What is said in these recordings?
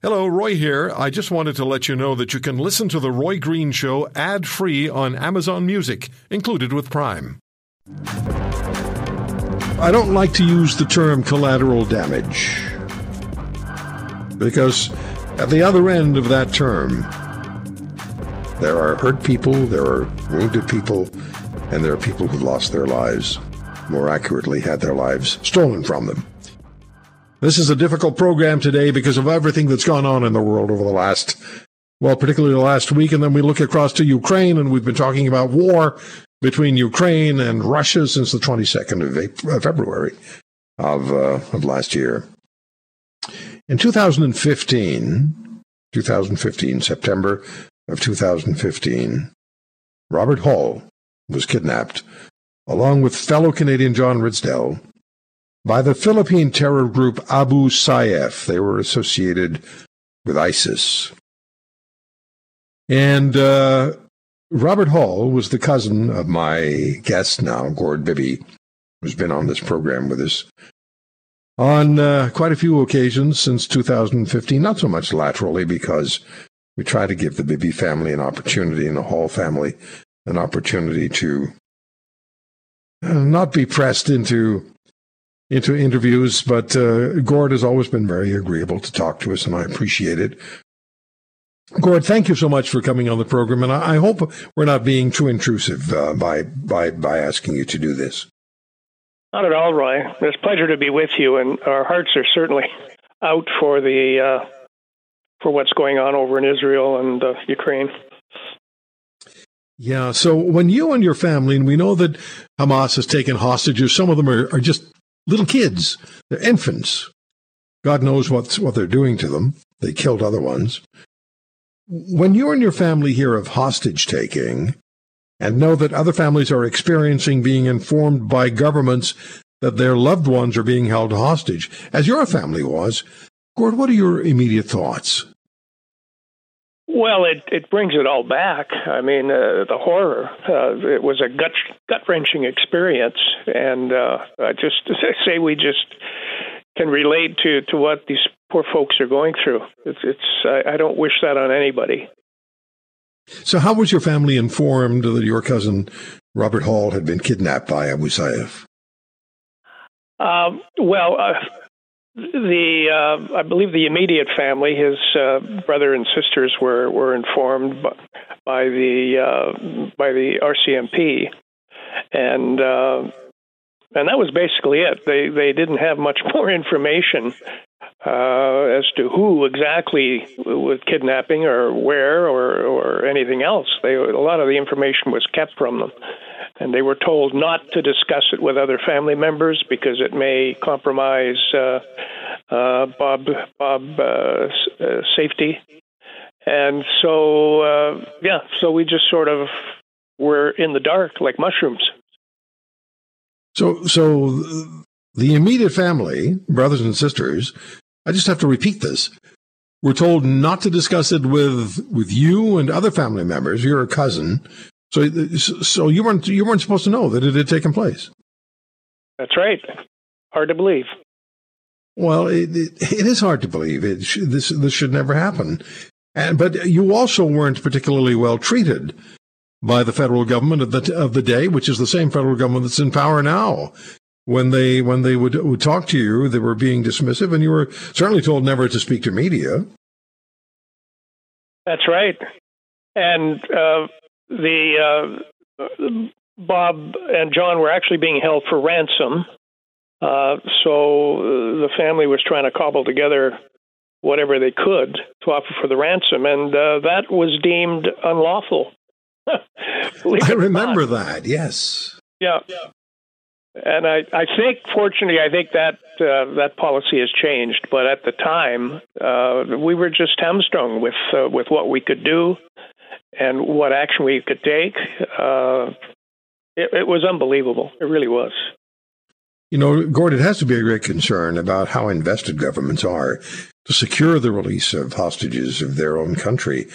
Hello, Roy here. I just wanted to let you know that you can listen to The Roy Green Show ad free on Amazon Music, included with Prime. I don't like to use the term collateral damage because at the other end of that term, there are hurt people, there are wounded people, and there are people who lost their lives, more accurately, had their lives stolen from them. This is a difficult program today because of everything that's gone on in the world over the last, well, particularly the last week. And then we look across to Ukraine, and we've been talking about war between Ukraine and Russia since the 22nd of April, February of, uh, of last year. In 2015, 2015, September of 2015, Robert Hall was kidnapped along with fellow Canadian John Ridsdel by the Philippine terror group Abu Sayyaf. They were associated with ISIS. And uh, Robert Hall was the cousin of my guest now, Gord Bibby, who's been on this program with us on uh, quite a few occasions since 2015. Not so much laterally, because we try to give the Bibby family an opportunity and the Hall family an opportunity to uh, not be pressed into into interviews, but uh, Gord has always been very agreeable to talk to us, and I appreciate it. Gord, thank you so much for coming on the program, and I, I hope we're not being too intrusive uh, by by by asking you to do this. Not at all, Roy. It's a pleasure to be with you, and our hearts are certainly out for the uh, for what's going on over in Israel and uh, Ukraine. Yeah. So when you and your family, and we know that Hamas has taken hostages, some of them are, are just little kids. They're infants. God knows what, what they're doing to them. They killed other ones. When you and your family hear of hostage taking and know that other families are experiencing being informed by governments that their loved ones are being held hostage, as your family was, Gord, what are your immediate thoughts? Well, it it brings it all back. I mean, uh, the horror. Uh, it was a gut gut wrenching experience, and uh, I just say we just can relate to to what these poor folks are going through. It's it's I, I don't wish that on anybody. So, how was your family informed that your cousin Robert Hall had been kidnapped by Abu Sayyaf? Um, well, uh, the uh, I believe the immediate family, his uh, brother and sisters, were were informed by, by the uh, by the RCMP, and uh, and that was basically it. They they didn't have much more information uh, as to who exactly was kidnapping or where or or anything else. They a lot of the information was kept from them and they were told not to discuss it with other family members because it may compromise uh, uh, Bob Bob uh, uh safety. And so, uh, yeah, so we just sort of were in the dark like mushrooms. So, so the immediate family, brothers and sisters, I just have to repeat this. We're told not to discuss it with with you and other family members. You're a cousin, so, so you weren't you weren't supposed to know that it had taken place. That's right. Hard to believe. Well, it, it, it is hard to believe. It sh- this this should never happen. And, but you also weren't particularly well treated by the federal government of the of the day, which is the same federal government that's in power now. When they when they would would talk to you, they were being dismissive, and you were certainly told never to speak to media. That's right. And uh, the uh, Bob and John were actually being held for ransom. Uh, so the family was trying to cobble together whatever they could to offer for the ransom, and uh, that was deemed unlawful. I remember that. Yes. Yeah. And I, I think, fortunately, I think that uh, that policy has changed. But at the time, uh, we were just hamstrung with uh, with what we could do and what action we could take. Uh, it, it was unbelievable. It really was. You know, Gord, it has to be a great concern about how invested governments are to secure the release of hostages of their own country.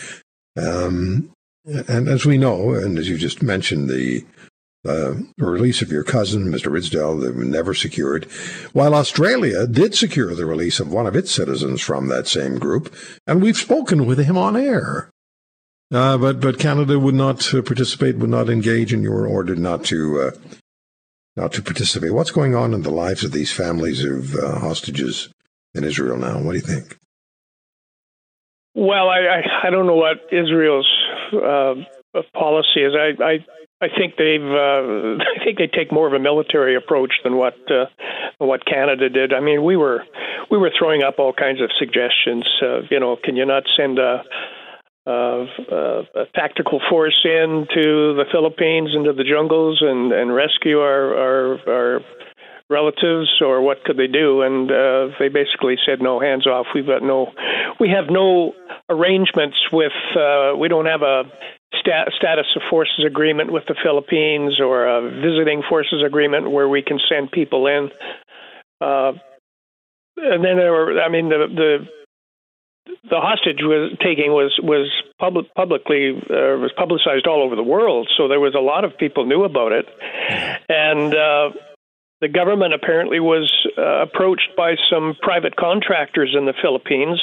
Um, and as we know, and as you just mentioned, the uh, release of your cousin, Mr. Ridsdel, they were never secured, while Australia did secure the release of one of its citizens from that same group, and we've spoken with him on air. Uh, but but Canada would not uh, participate, would not engage, and you were ordered not to uh, not to participate. What's going on in the lives of these families of uh, hostages in Israel now? What do you think? Well, I I, I don't know what Israel's uh, policy is. I I I think they've I think they take more of a military approach than what what Canada did. I mean, we were we were throwing up all kinds of suggestions. You know, can you not send a of uh, a tactical force into the Philippines, into the jungles, and, and rescue our, our, our relatives, or what could they do? And uh, they basically said, "No, hands off. We've got no, we have no arrangements with. Uh, we don't have a stat- status of forces agreement with the Philippines or a visiting forces agreement where we can send people in." Uh, and then there were, I mean, the the the hostage was taking was was public, publicly uh, was publicized all over the world, so there was a lot of people knew about it, and uh, the government apparently was uh, approached by some private contractors in the Philippines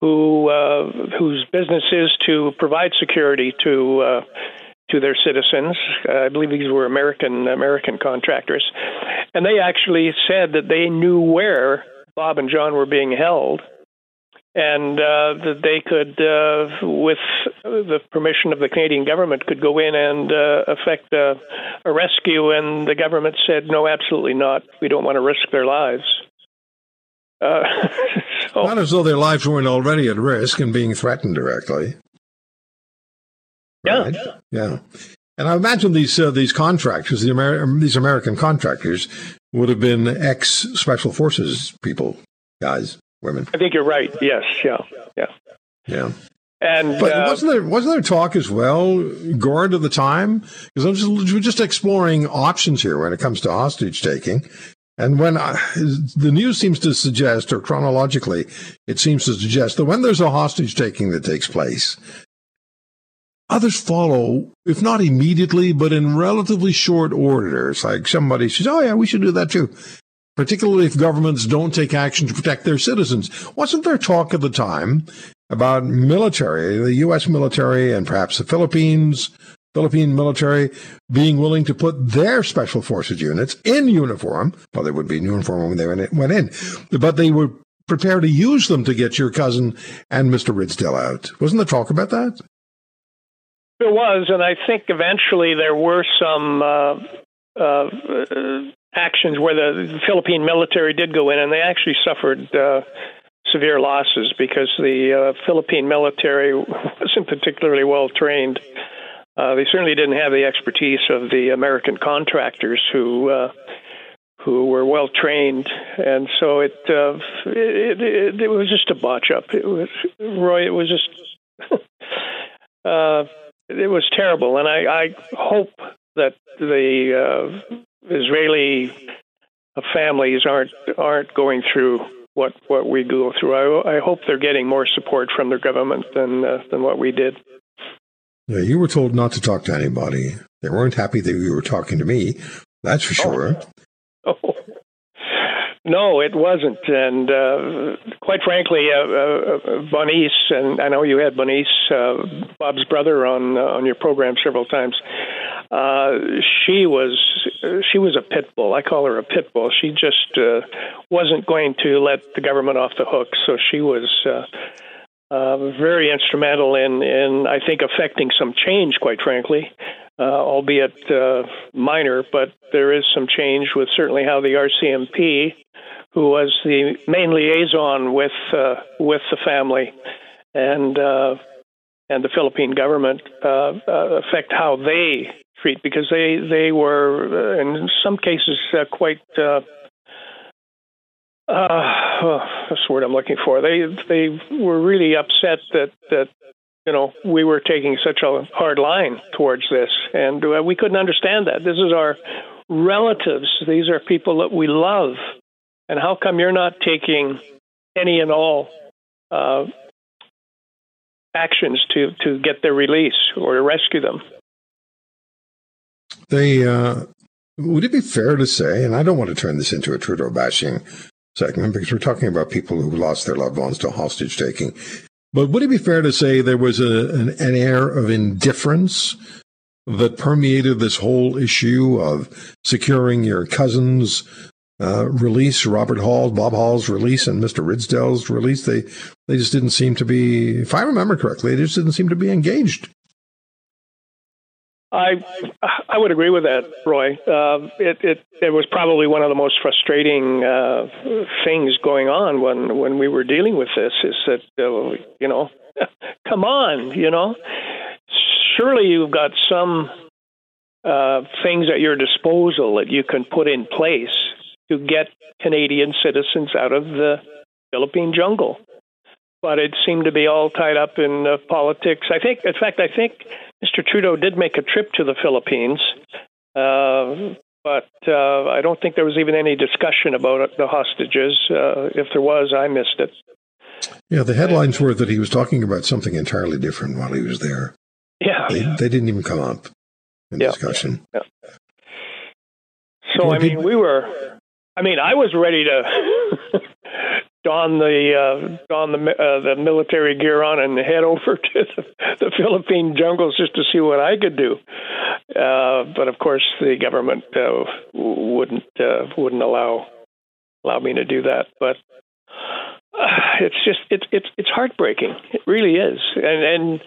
who uh, whose business is to provide security to uh, to their citizens. Uh, I believe these were American American contractors, and they actually said that they knew where Bob and John were being held and uh, that they could, uh, with the permission of the Canadian government, could go in and uh, effect a, a, rescue. And the government said, "No, absolutely not. We don't want to risk their lives." Uh, so, not as though their lives weren't already at risk and being threatened directly. Right? Yeah, yeah. And I imagine these uh, these contractors, the Amer- these American contractors, would have been ex special forces people, guys women. I think you're right. Yes. Yeah. Yeah. Yeah. And but uh, wasn't there wasn't there talk as well, Gord, at the time? Because I'm just we're just exploring options here when it comes to hostage taking. And when I, the news seems to suggest, or chronologically, it seems to suggest that when there's a hostage taking that takes place, others follow, if not immediately, but in relatively short order. It's like somebody says, "Oh yeah, we should do that too," particularly if governments don't take action to protect their citizens. Wasn't there talk at the time about military, the U.S. military and perhaps the Philippines, Philippine military being willing to put their special forces units in uniform? Well, they would be in uniform when they went in, but they were prepared to use them to get your cousin and Mr. Ridsdel out. Wasn't there talk about that? There was, and I think eventually there were some uh, uh, actions where the Philippine military did go in, and they actually suffered uh, severe losses because the uh, Philippine military wasn't particularly well trained. Uh, they certainly didn't have the expertise of the American contractors who uh, who were well trained, and so it, uh, it, it it was just a botch up. It was Roy. It was just uh, it was terrible, and I, I hope that the uh, Israeli families aren't aren't going through what what we go through. I, I hope they're getting more support from their government than uh, than what we did. Yeah, you were told not to talk to anybody. They weren't happy that you were talking to me. That's for sure. Oh. oh. No, it wasn't. And uh, quite frankly, uh, uh, Bernice, and I know you had Bernice, uh, Bob's brother, on uh, on your program several times. Uh, she was she was a pit bull. I call her a pit bull. She just uh, wasn't going to let the government off the hook. So she was. Uh, uh, very instrumental in, in, I think, affecting some change, quite frankly, uh, albeit uh, minor, but there is some change with certainly how the RCMP who was the main liaison with uh, with the family and uh, and the Philippine government uh, uh affect how they treat because they they were uh, in some cases uh, quite. Uh, oh, that's the word I'm looking for. They they were really upset that that you know we were taking such a hard line towards this, and we couldn't understand that. This is our relatives. These are people that we love, and how come you're not taking any and all uh, actions to, to get their release or to rescue them? they uh, would it be fair to say, and I don't want to turn this into a Trudeau bashing segment because we're talking about people who lost their loved ones to hostage taking. But would it be fair to say there was a, an, an air of indifference that permeated this whole issue of securing your cousin's uh, release, Robert Hall, Bob Hall's release, and Mr. Ridsdel's release? They they just didn't seem to be, if I remember correctly, they just didn't seem to be engaged. I I would agree with that, Roy. Uh, it it it was probably one of the most frustrating uh, things going on when when we were dealing with this. Is that uh, you know, come on, you know, surely you've got some uh, things at your disposal that you can put in place to get Canadian citizens out of the Philippine jungle. But it seemed to be all tied up in uh, politics. I think, in fact, I think Mr. Trudeau did make a trip to the Philippines, uh, but uh, I don't think there was even any discussion about the hostages. Uh, if there was, I missed it. Yeah, the headlines were that he was talking about something entirely different while he was there. Yeah, they, they didn't even come up in yeah. discussion. Yeah. So I mean, we were. I mean, I was ready to don the uh, don the uh, the military gear on and head over to the, the Philippine jungles just to see what I could do. Uh, but of course, the government uh, wouldn't uh, wouldn't allow allow me to do that. But uh, it's just it's it's it's heartbreaking. It really is, and and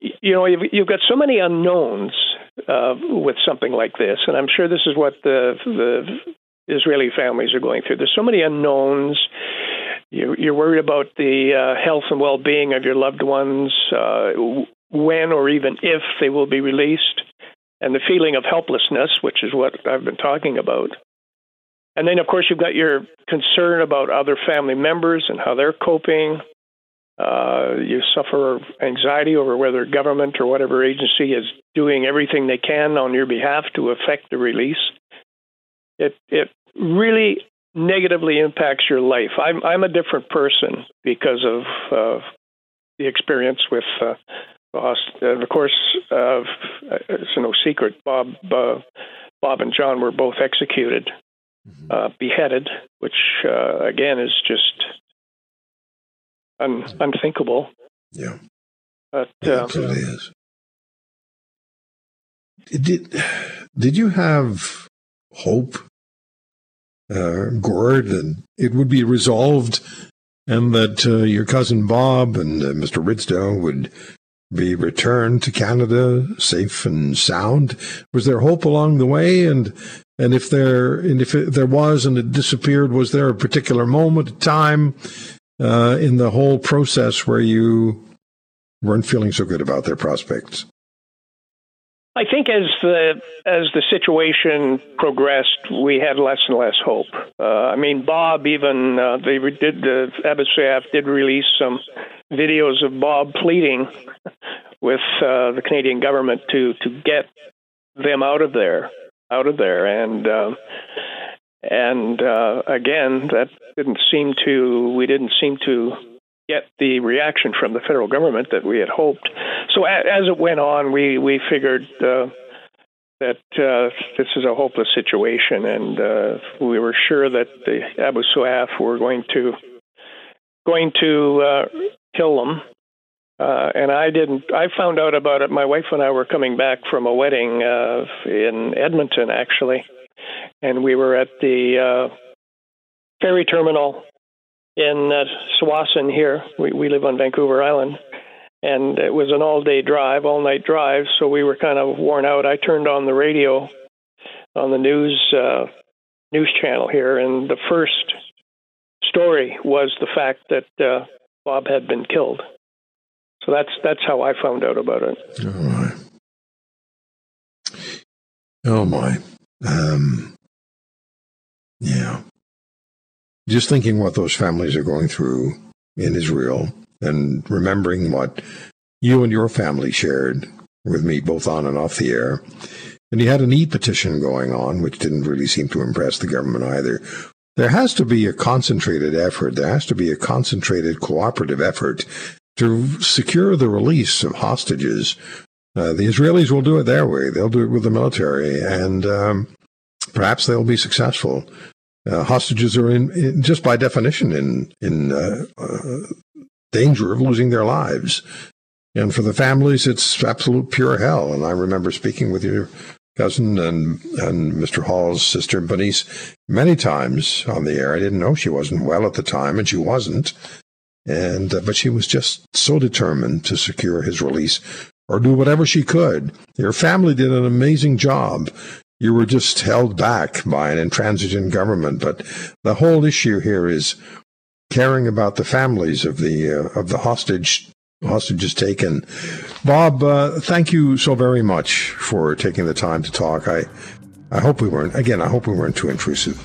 you know you've you've got so many unknowns uh, with something like this, and I'm sure this is what the the Israeli families are going through. There's so many unknowns. You're, worried about the uh, health and well-being of your loved ones, uh, when or even if they will be released, and the feeling of helplessness, which is what I've been talking about. And then, of course, you've got your concern about other family members and how they're coping. Uh, you suffer anxiety over whether government or whatever agency is doing everything they can on your behalf to effect the release. It it really negatively impacts your life. I'm I'm a different person because of uh, the experience with uh, and of course, uh, it's no secret. Bob uh, Bob and John were both executed, mm-hmm. uh, beheaded, which uh, again is just un- unthinkable. Yeah, but yeah, um, absolutely is. Did did you have hope uh, Gord, and it would be resolved, and that uh, your cousin Bob and uh, Mr. Ridsdel would be returned to Canada safe and sound. Was there hope along the way, and and if there and if it, there was and it disappeared, was there a particular moment, a time uh, in the whole process where you weren't feeling so good about their prospects? I think as the as the situation progressed, we had less and less hope. Uh, I mean, Bob even uh, they did the Abu Sayyaf did release some videos of Bob pleading with uh, the Canadian government to to get them out of there, out of there, and uh, and uh, again, that didn't seem to we didn't seem to get the reaction from the federal government that we had hoped. So as it went on, we we figured uh, that uh, this is a hopeless situation, and uh, we were sure that the Abu Sayyaf were going to going to uh, kill them. Uh, and I didn't. I found out about it. My wife and I were coming back from a wedding uh, in Edmonton, actually, and we were at the ferry terminal in uh, Tsawwassen here. We, we live on Vancouver Island. And it was an all day drive, all night drive. So we were kind of worn out. I turned on the radio on the news uh, news channel here, and the first story was the fact that uh, Bob had been killed. So that's that's how I found out about it. Oh my! Oh my! Um, yeah just thinking what those families are going through in Israel and remembering what you and your family shared with me both on and off the air. And you had an e petition going on, which didn't really seem to impress the government either. There has to be a concentrated effort, there has to be a concentrated cooperative effort to secure the release of hostages Uh, the Israelis will do it their way. They'll do it with the military, and um, perhaps they'll be successful. Uh, hostages are in, in, just by definition in in uh, uh, danger of losing their lives, and for the families, it's absolute pure hell. And I remember speaking with your cousin and and Mr. Hall's sister Bernice many times on the air. I didn't know she wasn't well at the time, and she wasn't. And uh, but she was just so determined to secure his release or do whatever she could. Your family did an amazing job. You were just held back by an intransigent government. But the whole issue here is caring about the families of the uh, of the hostage hostages taken. Bob, uh, thank you so very much for taking the time to talk. I I hope we weren't again. I hope we weren't too intrusive.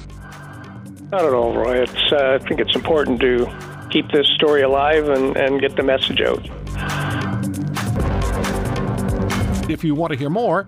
Not at all, Roy. It's uh, I think it's important to keep this story alive and, and get the message out. If you want to hear more,